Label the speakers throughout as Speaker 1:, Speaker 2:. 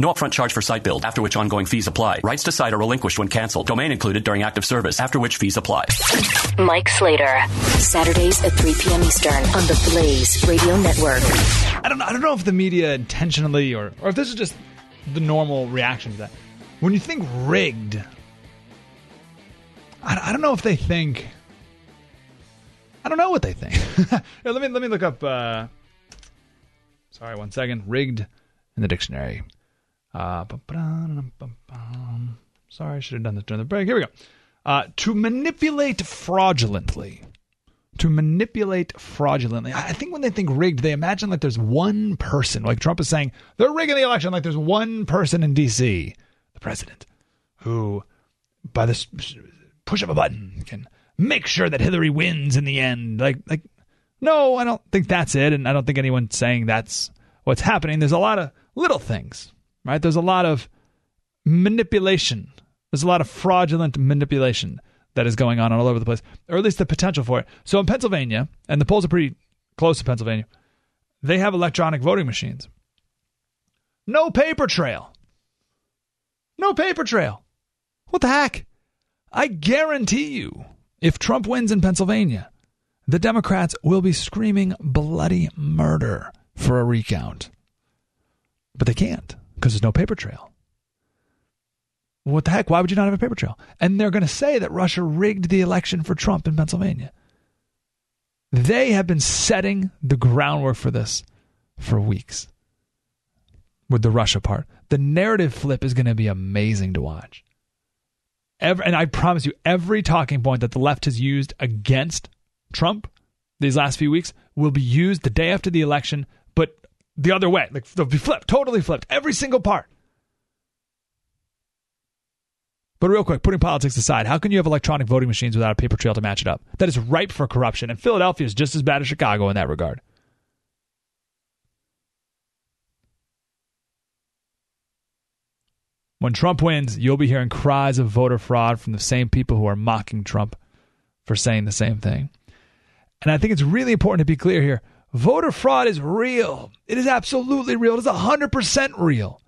Speaker 1: No upfront charge for site build, after which ongoing fees apply. Rights to site are relinquished when canceled. Domain included during active service, after which fees apply.
Speaker 2: Mike Slater, Saturdays at 3 p.m. Eastern on the Blaze Radio Network.
Speaker 3: I don't, I don't know if the media intentionally or, or if this is just the normal reaction to that. When you think rigged, I, I don't know if they think. I don't know what they think. Here, let me let me look up. Uh, sorry, one second. Rigged in the dictionary. Uh, sorry, I should have done this during the break. Here we go. Uh, to manipulate fraudulently. To manipulate fraudulently. I think when they think rigged, they imagine like there's one person, like Trump is saying, they're rigging the election, like there's one person in D.C., the president, who, by this push of a button, can make sure that Hillary wins in the end. Like, like, no, I don't think that's it, and I don't think anyone's saying that's what's happening. There's a lot of little things right? There's a lot of manipulation. There's a lot of fraudulent manipulation that is going on all over the place, or at least the potential for it. So in Pennsylvania, and the polls are pretty close to Pennsylvania, they have electronic voting machines. No paper trail. No paper trail. What the heck? I guarantee you, if Trump wins in Pennsylvania, the Democrats will be screaming bloody murder for a recount. But they can't because there's no paper trail. What the heck? Why would you not have a paper trail? And they're going to say that Russia rigged the election for Trump in Pennsylvania. They have been setting the groundwork for this for weeks with the Russia part. The narrative flip is going to be amazing to watch. Every, and I promise you, every talking point that the left has used against Trump these last few weeks will be used the day after the election the other way. Like they'll be flipped, totally flipped, every single part. But real quick, putting politics aside, how can you have electronic voting machines without a paper trail to match it up? That is ripe for corruption, and Philadelphia is just as bad as Chicago in that regard. When Trump wins, you'll be hearing cries of voter fraud from the same people who are mocking Trump for saying the same thing. And I think it's really important to be clear here. Voter fraud is real. It is absolutely real. It is 100% real.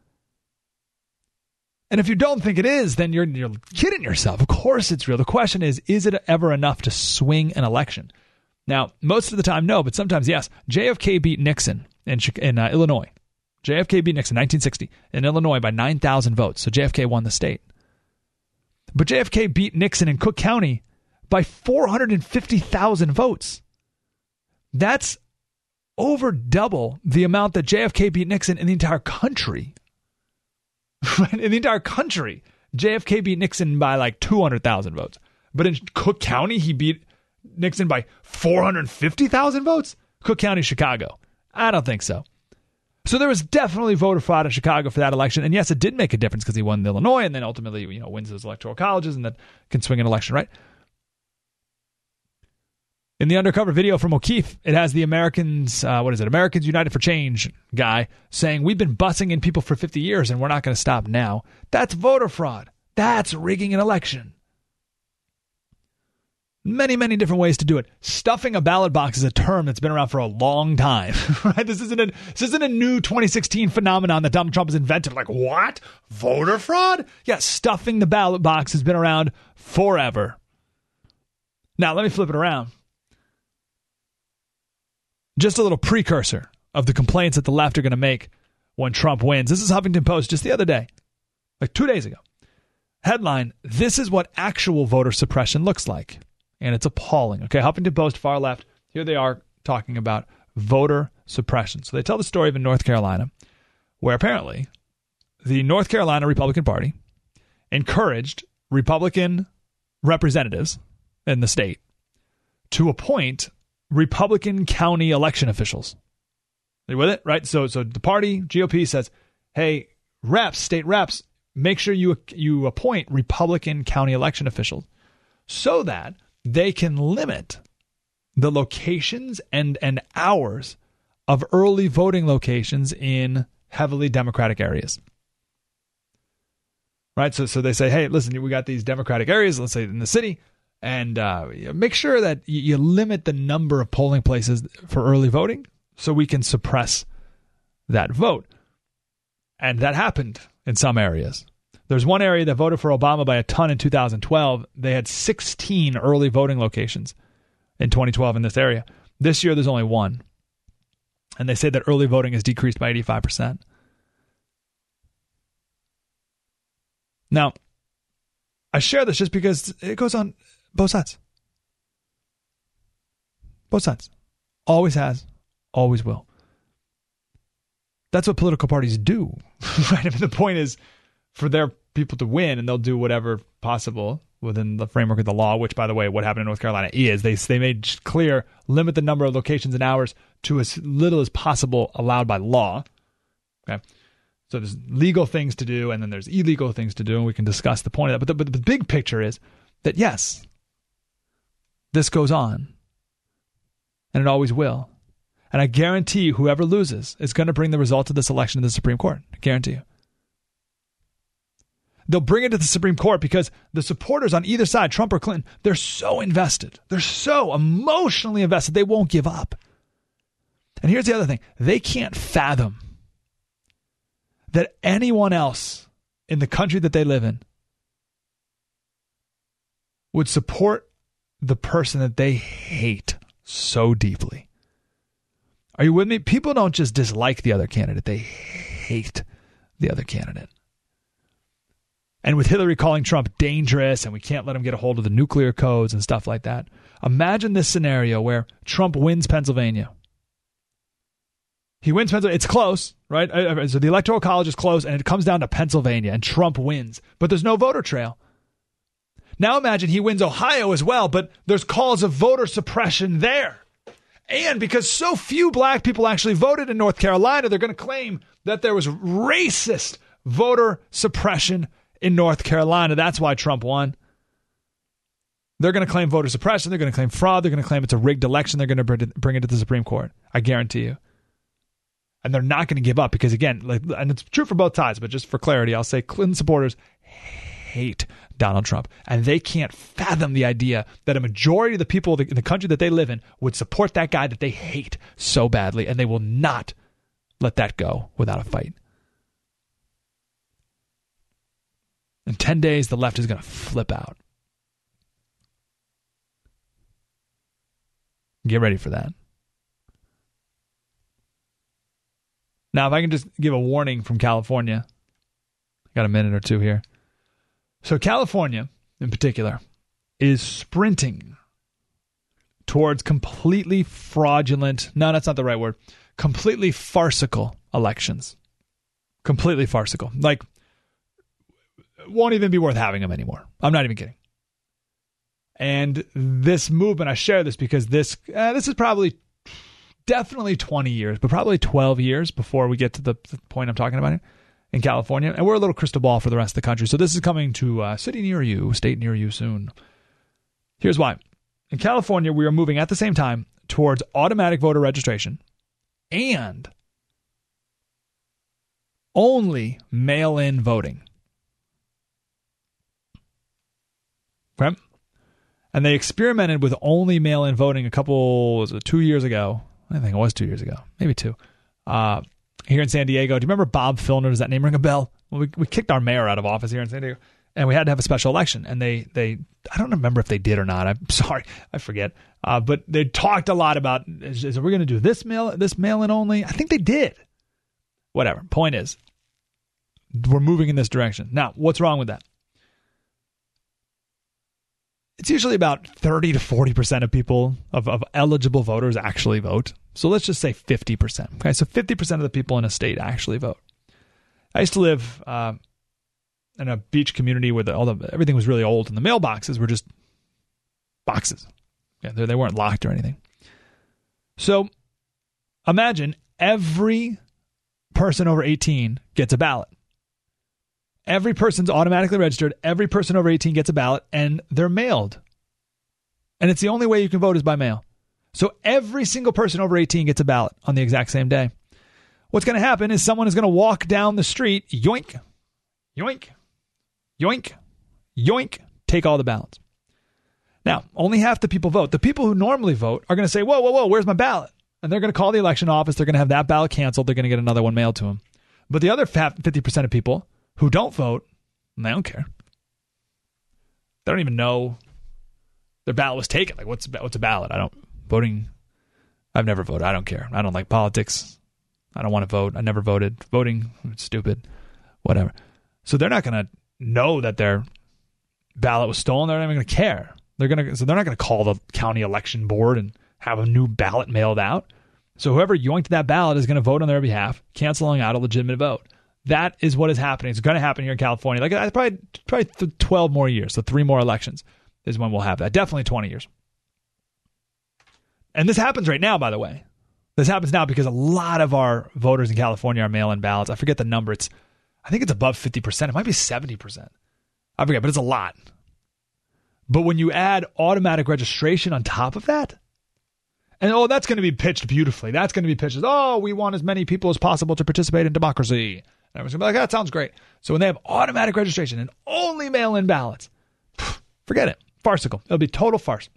Speaker 3: And if you don't think it is, then you're, you're kidding yourself. Of course it's real. The question is, is it ever enough to swing an election? Now, most of the time, no, but sometimes yes. JFK beat Nixon in, in uh, Illinois. JFK beat Nixon in 1960 in Illinois by 9,000 votes. So JFK won the state. But JFK beat Nixon in Cook County by 450,000 votes. That's over double the amount that JFK beat Nixon in the entire country. in the entire country, JFK beat Nixon by like 200,000 votes. But in Cook County, he beat Nixon by 450,000 votes? Cook County, Chicago. I don't think so. So there was definitely voter fraud in Chicago for that election. And yes, it did make a difference because he won Illinois and then ultimately, you know, wins his electoral colleges and that can swing an election, right? In the undercover video from O'Keefe, it has the Americans, uh, what is it, Americans United for Change guy saying, We've been bussing in people for 50 years and we're not going to stop now. That's voter fraud. That's rigging an election. Many, many different ways to do it. Stuffing a ballot box is a term that's been around for a long time, right? This isn't a this isn't a new 2016 phenomenon that Donald Trump has invented. Like what? Voter fraud? Yeah, stuffing the ballot box has been around forever. Now let me flip it around. Just a little precursor of the complaints that the left are going to make when Trump wins. This is Huffington Post just the other day, like two days ago. Headline This is what actual voter suppression looks like. And it's appalling. Okay, Huffington Post, far left. Here they are talking about voter suppression. So they tell the story of in North Carolina, where apparently the North Carolina Republican Party encouraged Republican representatives in the state to appoint Republican county election officials. Are you with it? Right? So so the party, GOP says, hey, reps, state reps, make sure you you appoint Republican county election officials so that they can limit the locations and and hours of early voting locations in heavily democratic areas. Right? So so they say, "Hey, listen, we got these democratic areas, let's say in the city, and uh, make sure that you, limit the number of polling places for early voting so we can suppress that vote." And that happened in some areas. There's one area that voted for Obama by a ton in 2012. They had 16 early voting locations in 2012 in this area. This year, there's only one. And they say that early voting has decreased by 85%. Now, I share this just because it goes on both sides. Both sides. Always has, always will. That's what political parties do, right? I mean, the point is for their people to win, and they'll do whatever possible within the framework of the law. Which, by the way, what happened in North Carolina is they they made clear limit the number of locations and hours to as little as possible allowed by law. Okay, so there's legal things to do, and then there's illegal things to do, and we can discuss the point of that. But the, but the big picture is that yes, this goes on, and it always will. And I guarantee you, whoever loses is going to bring the results of this election to the Supreme Court. I guarantee you. They'll bring it to the Supreme Court because the supporters on either side, Trump or Clinton, they're so invested. They're so emotionally invested, they won't give up. And here's the other thing they can't fathom that anyone else in the country that they live in would support the person that they hate so deeply. Are you with me? People don't just dislike the other candidate, they hate the other candidate. And with Hillary calling Trump dangerous and we can't let him get a hold of the nuclear codes and stuff like that, imagine this scenario where Trump wins Pennsylvania. He wins Pennsylvania. It's close, right? Uh, uh, so the Electoral College is close and it comes down to Pennsylvania and Trump wins, but there's no voter trail. Now imagine he wins Ohio as well, but there's calls of voter suppression there. And because so few black people actually voted in North Carolina, they're going to claim that there was racist voter suppression in North Carolina. That's why Trump won. They're going to claim voter suppression. They're going to claim fraud. They're going to claim it's a rigged election. They're going to bring it to the Supreme Court. I guarantee you. And they're not going to give up because, again, like, and it's true for both sides, but just for clarity, I'll say Clinton supporters hate Donald Trump. And they can't fathom the idea that a majority of the people in the country that they live in would support that guy that they hate so badly. And they will not let that go without a fight. In 10 days, the left is going to flip out. Get ready for that. Now, if I can just give a warning from California, I got a minute or two here. So, California in particular is sprinting towards completely fraudulent, no, that's not the right word, completely farcical elections. Completely farcical. Like, won't even be worth having them anymore. I'm not even kidding. And this movement, I share this because this uh, this is probably definitely 20 years, but probably 12 years before we get to the, the point I'm talking about in California. And we're a little crystal ball for the rest of the country. So this is coming to a city near you, state near you soon. Here's why. In California, we are moving at the same time towards automatic voter registration and only mail in voting. Okay. And they experimented with only mail in voting a couple, was it two years ago? I think it was two years ago, maybe two. Uh, here in San Diego. Do you remember Bob Filner? Does that name ring a bell? Well, we, we kicked our mayor out of office here in San Diego, and we had to have a special election. And they, they I don't remember if they did or not. I'm sorry, I forget. Uh, but they talked a lot about is, is we going to do this mail this mail in only? I think they did. Whatever. Point is, we're moving in this direction. Now, what's wrong with that? It's usually about 30 to 40% of people, of, of eligible voters, actually vote. So let's just say 50%. Okay, so 50% of the people in a state actually vote. I used to live uh, in a beach community where the, all the everything was really old, and the mailboxes were just boxes. Yeah, they, they weren't locked or anything. So imagine every person over 18 gets a ballot. Every person's automatically registered. Every person over 18 gets a ballot, and they're mailed. And it's the only way you can vote is by mail. So every single person over 18 gets a ballot on the exact same day. What's going to happen is someone is going to walk down the street, yoink, yoink, yoink, yoink, take all the ballots. Now, only half the people vote. The people who normally vote are going to say, whoa, whoa, whoa, where's my ballot? And they're going to call the election office. They're going to have that ballot canceled. They're going to get another one mailed to them. But the other 50% of people who don't vote, they don't care. They don't even know their ballot was taken. Like, what's what's a ballot? I don't voting. I've never voted. I don't care. I don't like politics. I don't want to vote. I never voted. Voting, it's stupid. Whatever. So they're not going to know that their ballot was stolen. They're not even going to care. They're going to. So they're not going to call the county election board and have a new ballot mailed out. So whoever yoinked that ballot is going to vote on their behalf, canceling out a legitimate vote. That is what is happening. It's going to happen here in California. Like probably probably twelve more years, so three more elections is when we'll have that. Definitely twenty years. And this happens right now, by the way. This happens now because a lot of our voters in California are mail-in ballots. I forget the number. It's I think it's above fifty percent. It might be seventy percent. I forget, but it's a lot. But when you add automatic registration on top of that, and oh, that's going to be pitched beautifully. That's going to be pitched as, oh, we want as many people as possible to participate in democracy. And everyone's to be like, that sounds great. So when they have automatic registration and only mail in ballots, forget it. Farcical. It'll be total farce.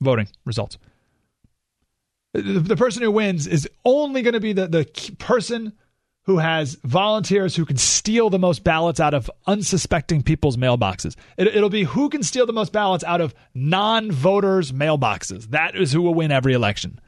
Speaker 3: Voting results. The, the person who wins is only going to be the, the person who has volunteers who can steal the most ballots out of unsuspecting people's mailboxes. It, will be who can steal the most ballots out of non voters' mailboxes. That is who will win every election.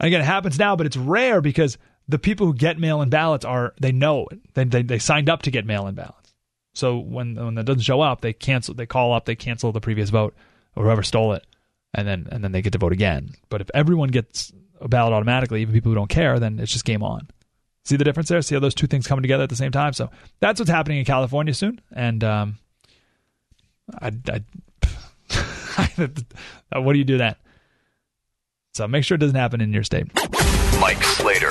Speaker 3: And again, it happens now, but it's rare because the people who get mail in ballots are, they know it. They, they, they signed up to get mail in ballots. So when, when that doesn't show up, they cancel, they call up, they cancel the previous vote or whoever stole it. And then, and then they get to vote again. But if everyone gets a ballot automatically, even people who don't care, then it's just game on. See the difference there? See how those two things coming together at the same time? So that's what's happening in California soon. And um, I, I, what do you do that? So make sure it doesn't happen in your state.
Speaker 4: Mike Slater